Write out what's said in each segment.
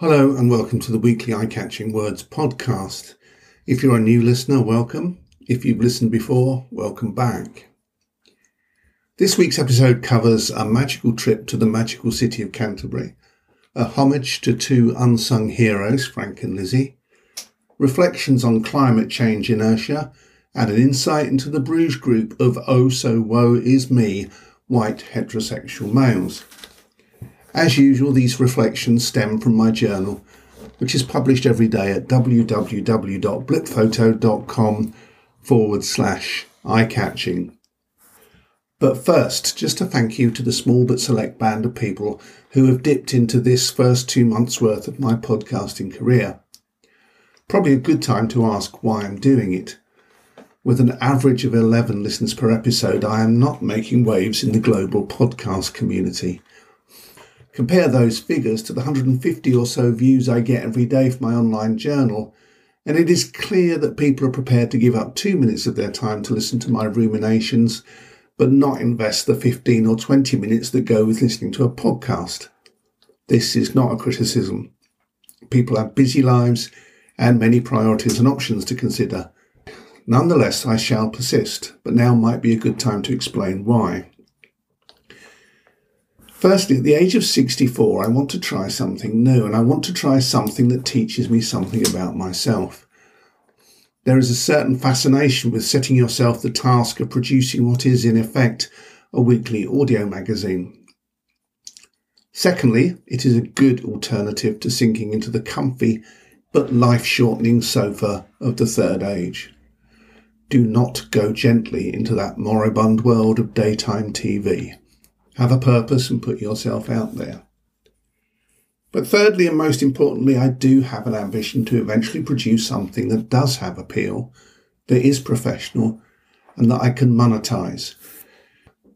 Hello and welcome to the weekly Eye Catching Words podcast. If you're a new listener, welcome. If you've listened before, welcome back. This week's episode covers a magical trip to the magical city of Canterbury, a homage to two unsung heroes, Frank and Lizzie, reflections on climate change inertia, and an insight into the Bruges group of oh so woe is me white heterosexual males. As usual, these reflections stem from my journal, which is published every day at www.blipfoto.com forward slash eye catching. But first, just a thank you to the small but select band of people who have dipped into this first two months' worth of my podcasting career. Probably a good time to ask why I'm doing it. With an average of 11 listens per episode, I am not making waves in the global podcast community. Compare those figures to the 150 or so views I get every day for my online journal, and it is clear that people are prepared to give up two minutes of their time to listen to my ruminations, but not invest the 15 or 20 minutes that go with listening to a podcast. This is not a criticism. People have busy lives and many priorities and options to consider. Nonetheless, I shall persist, but now might be a good time to explain why. Firstly, at the age of 64, I want to try something new and I want to try something that teaches me something about myself. There is a certain fascination with setting yourself the task of producing what is, in effect, a weekly audio magazine. Secondly, it is a good alternative to sinking into the comfy but life shortening sofa of the third age. Do not go gently into that moribund world of daytime TV. Have a purpose and put yourself out there. But thirdly, and most importantly, I do have an ambition to eventually produce something that does have appeal, that is professional, and that I can monetize.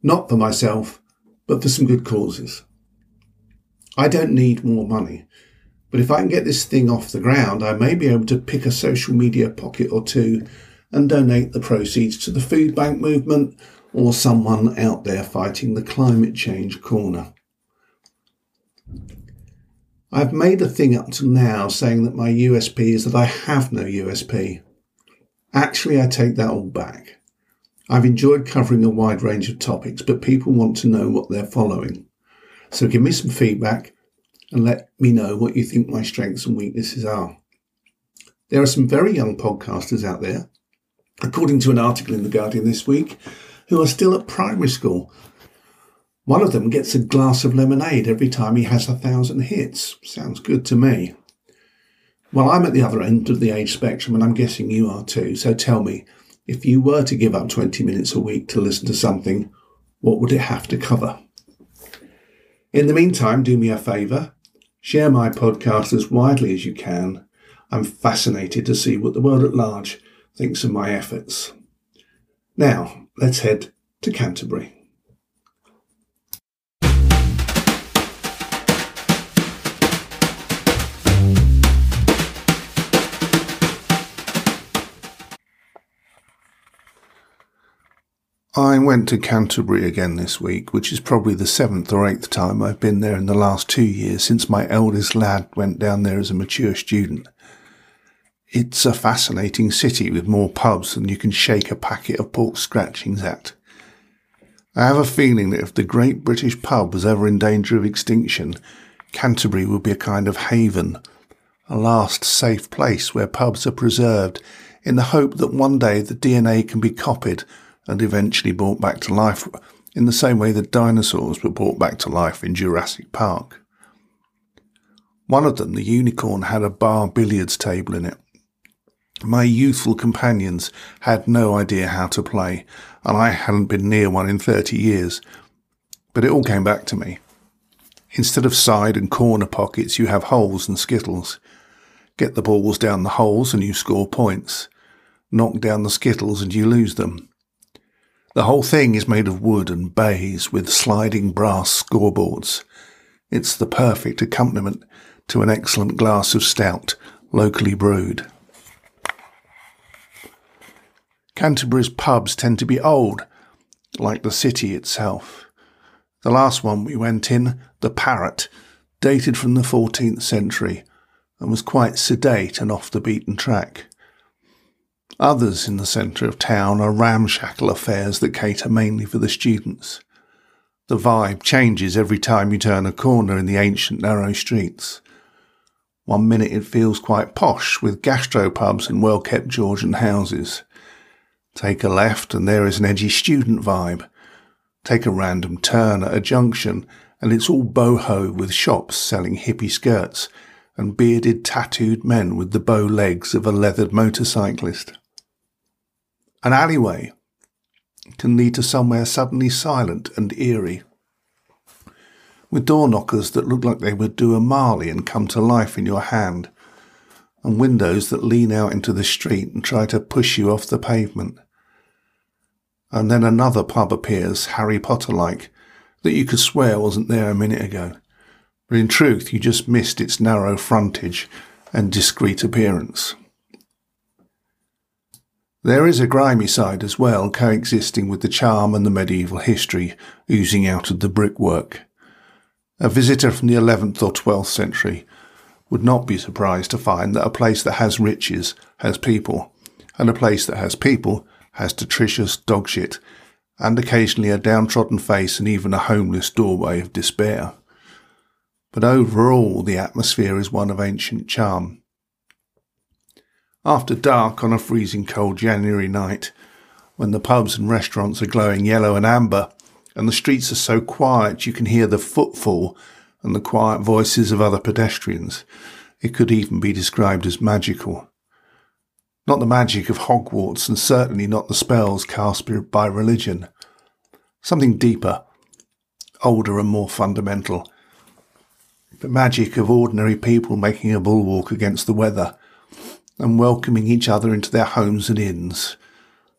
Not for myself, but for some good causes. I don't need more money, but if I can get this thing off the ground, I may be able to pick a social media pocket or two and donate the proceeds to the food bank movement or someone out there fighting the climate change corner. I've made a thing up to now saying that my USP is that I have no USP. Actually, I take that all back. I've enjoyed covering a wide range of topics, but people want to know what they're following. So give me some feedback and let me know what you think my strengths and weaknesses are. There are some very young podcasters out there. According to an article in The Guardian this week, who are still at primary school. One of them gets a glass of lemonade every time he has a thousand hits. Sounds good to me. Well, I'm at the other end of the age spectrum, and I'm guessing you are too. So tell me, if you were to give up 20 minutes a week to listen to something, what would it have to cover? In the meantime, do me a favour share my podcast as widely as you can. I'm fascinated to see what the world at large thinks of my efforts. Now, let's head to Canterbury. I went to Canterbury again this week, which is probably the seventh or eighth time I've been there in the last two years since my eldest lad went down there as a mature student. It's a fascinating city with more pubs than you can shake a packet of pork scratchings at. I have a feeling that if the great British pub was ever in danger of extinction, Canterbury would be a kind of haven, a last safe place where pubs are preserved in the hope that one day the DNA can be copied and eventually brought back to life in the same way that dinosaurs were brought back to life in Jurassic Park. One of them, the unicorn, had a bar billiards table in it, my youthful companions had no idea how to play, and I hadn't been near one in 30 years. But it all came back to me. Instead of side and corner pockets, you have holes and skittles. Get the balls down the holes and you score points. Knock down the skittles and you lose them. The whole thing is made of wood and baize with sliding brass scoreboards. It's the perfect accompaniment to an excellent glass of stout, locally brewed. Canterbury's pubs tend to be old, like the city itself. The last one we went in, the Parrot, dated from the 14th century, and was quite sedate and off the beaten track. Others in the centre of town are ramshackle affairs that cater mainly for the students. The vibe changes every time you turn a corner in the ancient narrow streets. One minute it feels quite posh with gastropubs and well kept Georgian houses. Take a left and there is an edgy student vibe. Take a random turn at a junction and it's all boho with shops selling hippie skirts and bearded tattooed men with the bow legs of a leathered motorcyclist. An alleyway can lead to somewhere suddenly silent and eerie with door knockers that look like they would do a Marley and come to life in your hand, and windows that lean out into the street and try to push you off the pavement. And then another pub appears, Harry Potter like, that you could swear wasn't there a minute ago. But in truth, you just missed its narrow frontage and discreet appearance. There is a grimy side as well, coexisting with the charm and the medieval history oozing out of the brickwork. A visitor from the 11th or 12th century would not be surprised to find that a place that has riches has people, and a place that has people has detritious dog shit, and occasionally a downtrodden face and even a homeless doorway of despair. But overall, the atmosphere is one of ancient charm. After dark on a freezing cold January night, when the pubs and restaurants are glowing yellow and amber, and the streets are so quiet you can hear the footfall and the quiet voices of other pedestrians. It could even be described as magical. Not the magic of Hogwarts, and certainly not the spells cast by religion. Something deeper, older, and more fundamental. The magic of ordinary people making a bulwark against the weather and welcoming each other into their homes and inns.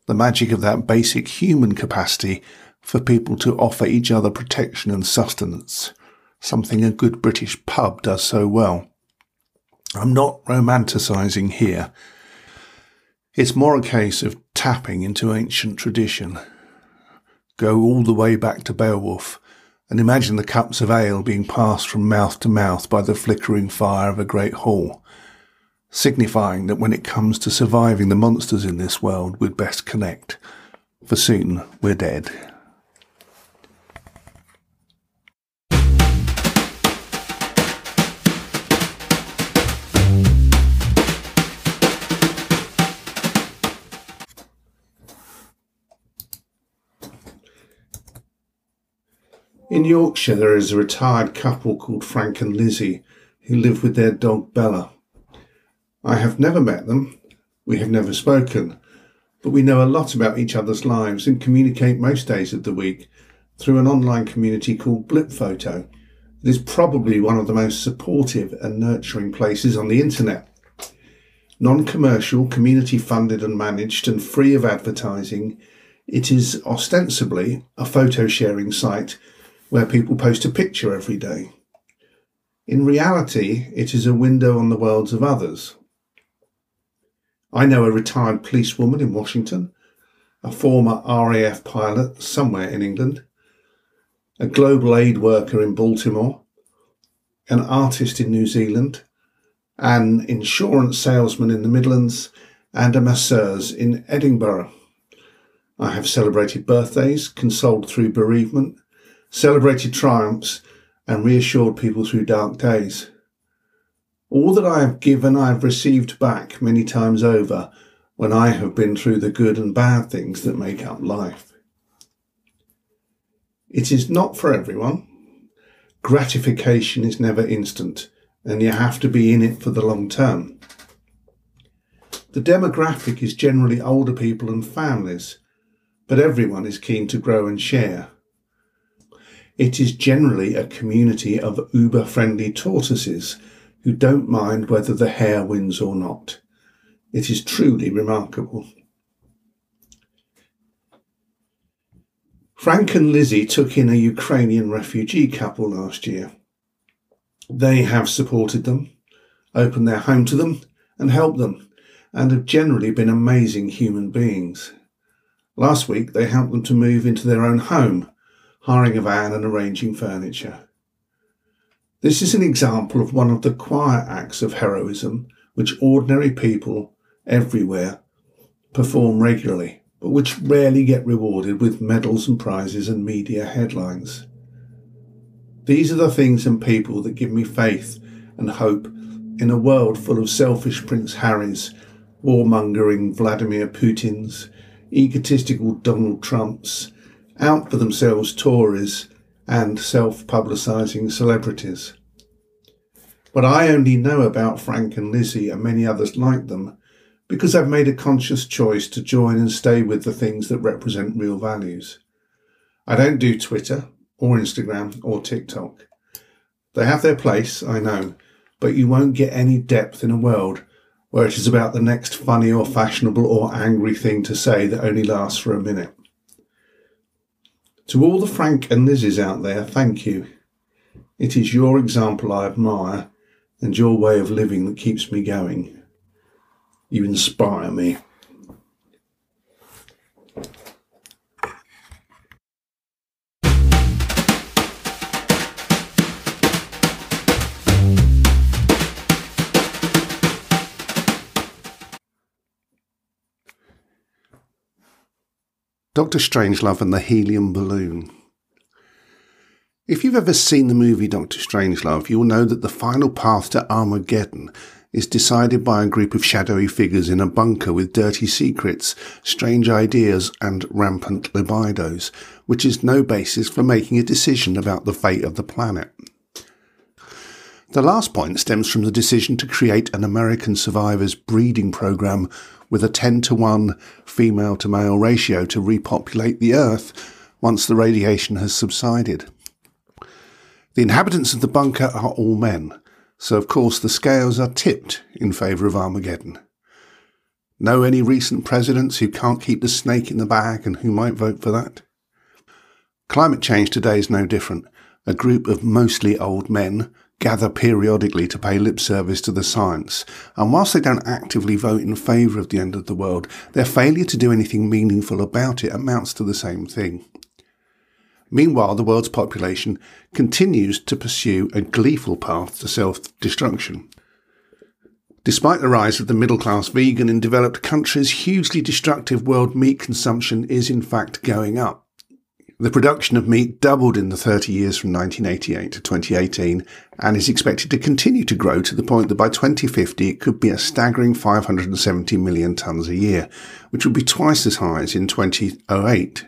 The magic of that basic human capacity for people to offer each other protection and sustenance, something a good British pub does so well. I'm not romanticising here. It's more a case of tapping into ancient tradition. Go all the way back to Beowulf and imagine the cups of ale being passed from mouth to mouth by the flickering fire of a great hall, signifying that when it comes to surviving the monsters in this world, we'd best connect, for soon we're dead. In Yorkshire, there is a retired couple called Frank and Lizzie who live with their dog Bella. I have never met them, we have never spoken, but we know a lot about each other's lives and communicate most days of the week through an online community called Blipfoto. It is probably one of the most supportive and nurturing places on the internet. Non commercial, community funded and managed, and free of advertising, it is ostensibly a photo sharing site where people post a picture every day. In reality, it is a window on the worlds of others. I know a retired policewoman in Washington, a former RAF pilot somewhere in England, a global aid worker in Baltimore, an artist in New Zealand, an insurance salesman in the Midlands, and a masseuse in Edinburgh. I have celebrated birthdays, consoled through bereavement, celebrated triumphs, and reassured people through dark days. All that I have given, I have received back many times over when I have been through the good and bad things that make up life. It is not for everyone. Gratification is never instant, and you have to be in it for the long term. The demographic is generally older people and families, but everyone is keen to grow and share. It is generally a community of uber friendly tortoises who don't mind whether the hare wins or not. It is truly remarkable. Frank and Lizzie took in a Ukrainian refugee couple last year. They have supported them, opened their home to them, and helped them, and have generally been amazing human beings. Last week, they helped them to move into their own home hiring a van and arranging furniture. This is an example of one of the quiet acts of heroism which ordinary people everywhere perform regularly, but which rarely get rewarded with medals and prizes and media headlines. These are the things and people that give me faith and hope in a world full of selfish Prince Harrys, warmongering Vladimir Putins, egotistical Donald Trumps, out for themselves Tories, and self publicising celebrities. But I only know about Frank and Lizzie and many others like them because I've made a conscious choice to join and stay with the things that represent real values. I don't do Twitter or Instagram or TikTok. They have their place, I know, but you won't get any depth in a world where it is about the next funny or fashionable or angry thing to say that only lasts for a minute. To all the Frank and Lizzies out there, thank you. It is your example I admire and your way of living that keeps me going. You inspire me. Doctor Strangelove and the Helium Balloon. If you've ever seen the movie Doctor Strangelove, you'll know that the final path to Armageddon is decided by a group of shadowy figures in a bunker with dirty secrets, strange ideas, and rampant libidos, which is no basis for making a decision about the fate of the planet. The last point stems from the decision to create an American survivors breeding program with a 10 to 1 female to male ratio to repopulate the Earth once the radiation has subsided. The inhabitants of the bunker are all men, so of course the scales are tipped in favour of Armageddon. Know any recent presidents who can't keep the snake in the bag and who might vote for that? Climate change today is no different. A group of mostly old men gather periodically to pay lip service to the science, and whilst they don't actively vote in favour of the end of the world, their failure to do anything meaningful about it amounts to the same thing. Meanwhile, the world's population continues to pursue a gleeful path to self-destruction. Despite the rise of the middle class vegan in developed countries, hugely destructive world meat consumption is in fact going up. The production of meat doubled in the 30 years from 1988 to 2018 and is expected to continue to grow to the point that by 2050 it could be a staggering 570 million tonnes a year, which would be twice as high as in 2008.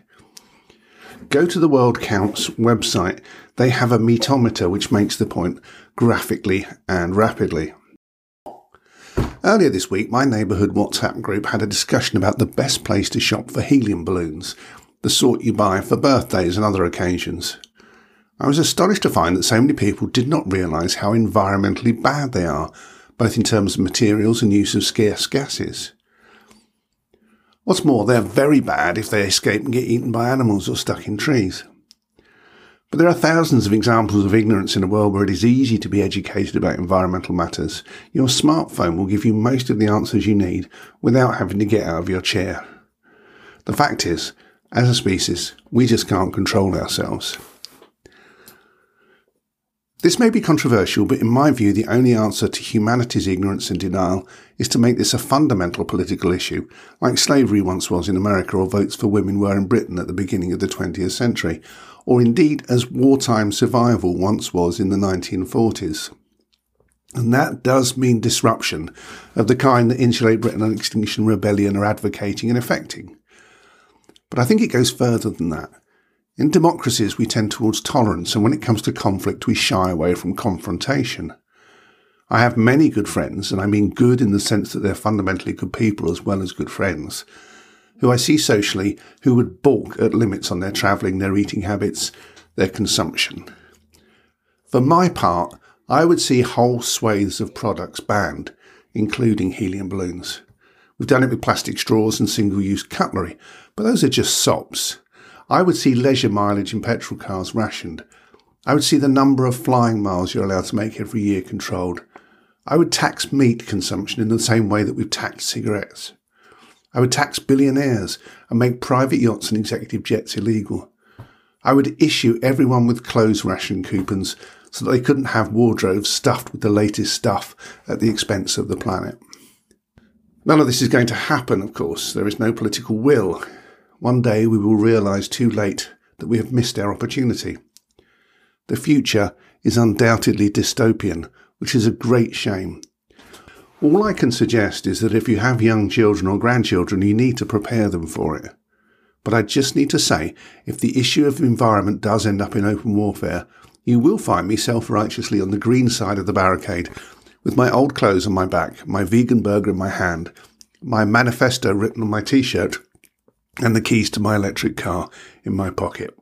Go to the World Counts website. They have a meatometer which makes the point graphically and rapidly. Earlier this week, my neighbourhood WhatsApp group had a discussion about the best place to shop for helium balloons, the sort you buy for birthdays and other occasions. I was astonished to find that so many people did not realise how environmentally bad they are, both in terms of materials and use of scarce gases. What's more, they're very bad if they escape and get eaten by animals or stuck in trees. But there are thousands of examples of ignorance in a world where it is easy to be educated about environmental matters. Your smartphone will give you most of the answers you need without having to get out of your chair. The fact is, as a species, we just can't control ourselves. This may be controversial, but in my view, the only answer to humanity's ignorance and denial is to make this a fundamental political issue, like slavery once was in America or votes for women were in Britain at the beginning of the 20th century, or indeed as wartime survival once was in the 1940s. And that does mean disruption of the kind that Insulate Britain and Extinction Rebellion are advocating and effecting. But I think it goes further than that. In democracies, we tend towards tolerance, and when it comes to conflict, we shy away from confrontation. I have many good friends, and I mean good in the sense that they're fundamentally good people as well as good friends, who I see socially who would balk at limits on their travelling, their eating habits, their consumption. For my part, I would see whole swathes of products banned, including helium balloons. We've done it with plastic straws and single use cutlery, but those are just sops. I would see leisure mileage in petrol cars rationed. I would see the number of flying miles you're allowed to make every year controlled. I would tax meat consumption in the same way that we've taxed cigarettes. I would tax billionaires and make private yachts and executive jets illegal. I would issue everyone with clothes ration coupons so that they couldn't have wardrobes stuffed with the latest stuff at the expense of the planet. None of this is going to happen, of course. There is no political will. One day we will realise too late that we have missed our opportunity. The future is undoubtedly dystopian, which is a great shame. All I can suggest is that if you have young children or grandchildren, you need to prepare them for it. But I just need to say, if the issue of the environment does end up in open warfare, you will find me self-righteously on the green side of the barricade, with my old clothes on my back, my vegan burger in my hand, my manifesto written on my t-shirt, and the keys to my electric car in my pocket.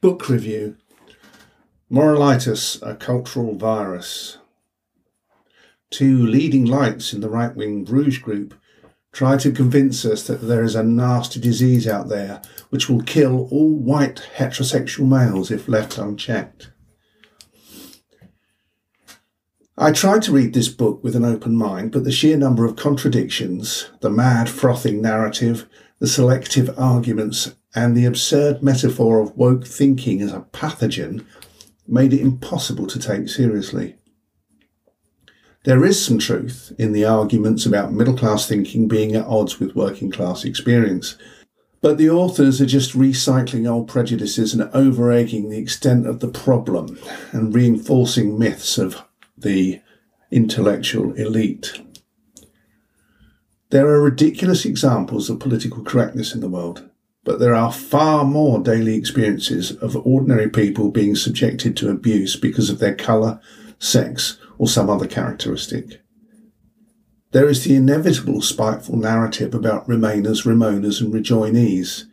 Book review Moralitis, a cultural virus. Two leading lights in the right wing Bruges group try to convince us that there is a nasty disease out there which will kill all white heterosexual males if left unchecked. I tried to read this book with an open mind, but the sheer number of contradictions, the mad frothing narrative, the selective arguments, and the absurd metaphor of woke thinking as a pathogen made it impossible to take seriously. There is some truth in the arguments about middle class thinking being at odds with working class experience, but the authors are just recycling old prejudices and over egging the extent of the problem and reinforcing myths of the intellectual elite. There are ridiculous examples of political correctness in the world, but there are far more daily experiences of ordinary people being subjected to abuse because of their colour, sex, or some other characteristic. There is the inevitable spiteful narrative about Remainers, Remoaners, and Rejoinees,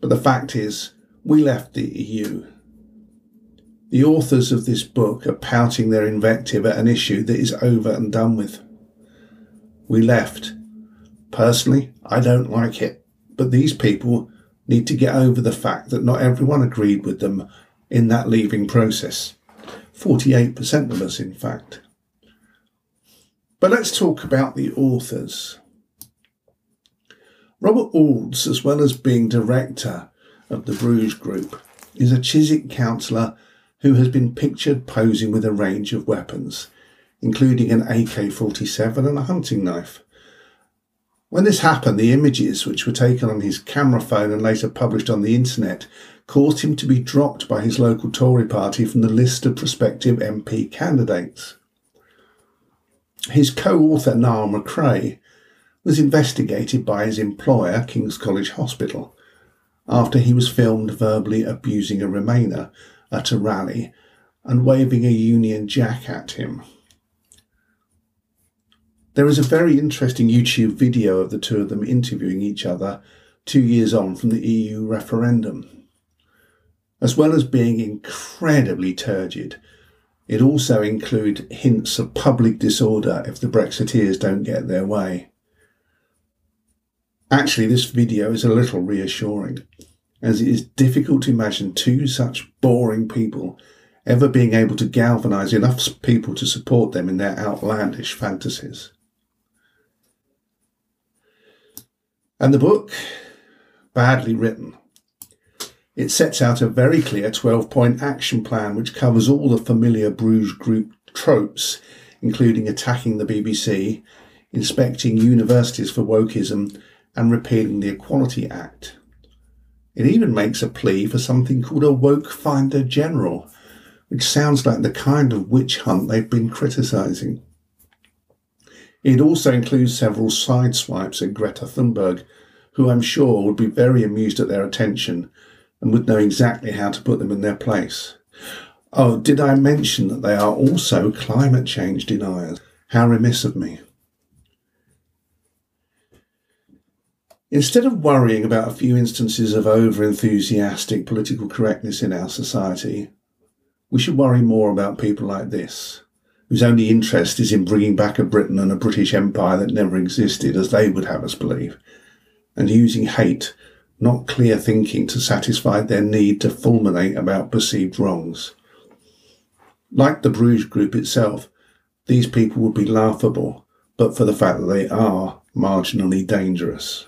but the fact is, we left the EU. The authors of this book are pouting their invective at an issue that is over and done with. We left. Personally, I don't like it. But these people need to get over the fact that not everyone agreed with them in that leaving process. 48% of us, in fact. But let's talk about the authors. Robert Oulds, as well as being director of the Bruges Group, is a Chiswick councillor who has been pictured posing with a range of weapons, including an AK 47 and a hunting knife. When this happened, the images which were taken on his camera phone and later published on the internet caused him to be dropped by his local Tory party from the list of prospective MP candidates. His co-author Niall McCrae was investigated by his employer, King's College Hospital, after he was filmed verbally abusing a Remainer at a rally and waving a Union Jack at him. There is a very interesting YouTube video of the two of them interviewing each other two years on from the EU referendum. As well as being incredibly turgid, it also includes hints of public disorder if the Brexiteers don't get their way. Actually, this video is a little reassuring, as it is difficult to imagine two such boring people ever being able to galvanise enough people to support them in their outlandish fantasies. And the book, badly written. It sets out a very clear 12 point action plan which covers all the familiar Bruges Group tropes, including attacking the BBC, inspecting universities for wokeism, and repealing the Equality Act. It even makes a plea for something called a woke finder general, which sounds like the kind of witch hunt they've been criticising. It also includes several side swipes at Greta Thunberg, who I'm sure would be very amused at their attention and would know exactly how to put them in their place. Oh, did I mention that they are also climate change deniers? How remiss of me. Instead of worrying about a few instances of over enthusiastic political correctness in our society, we should worry more about people like this whose only interest is in bringing back a Britain and a British Empire that never existed, as they would have us believe, and using hate, not clear thinking, to satisfy their need to fulminate about perceived wrongs. Like the Bruges Group itself, these people would be laughable, but for the fact that they are marginally dangerous.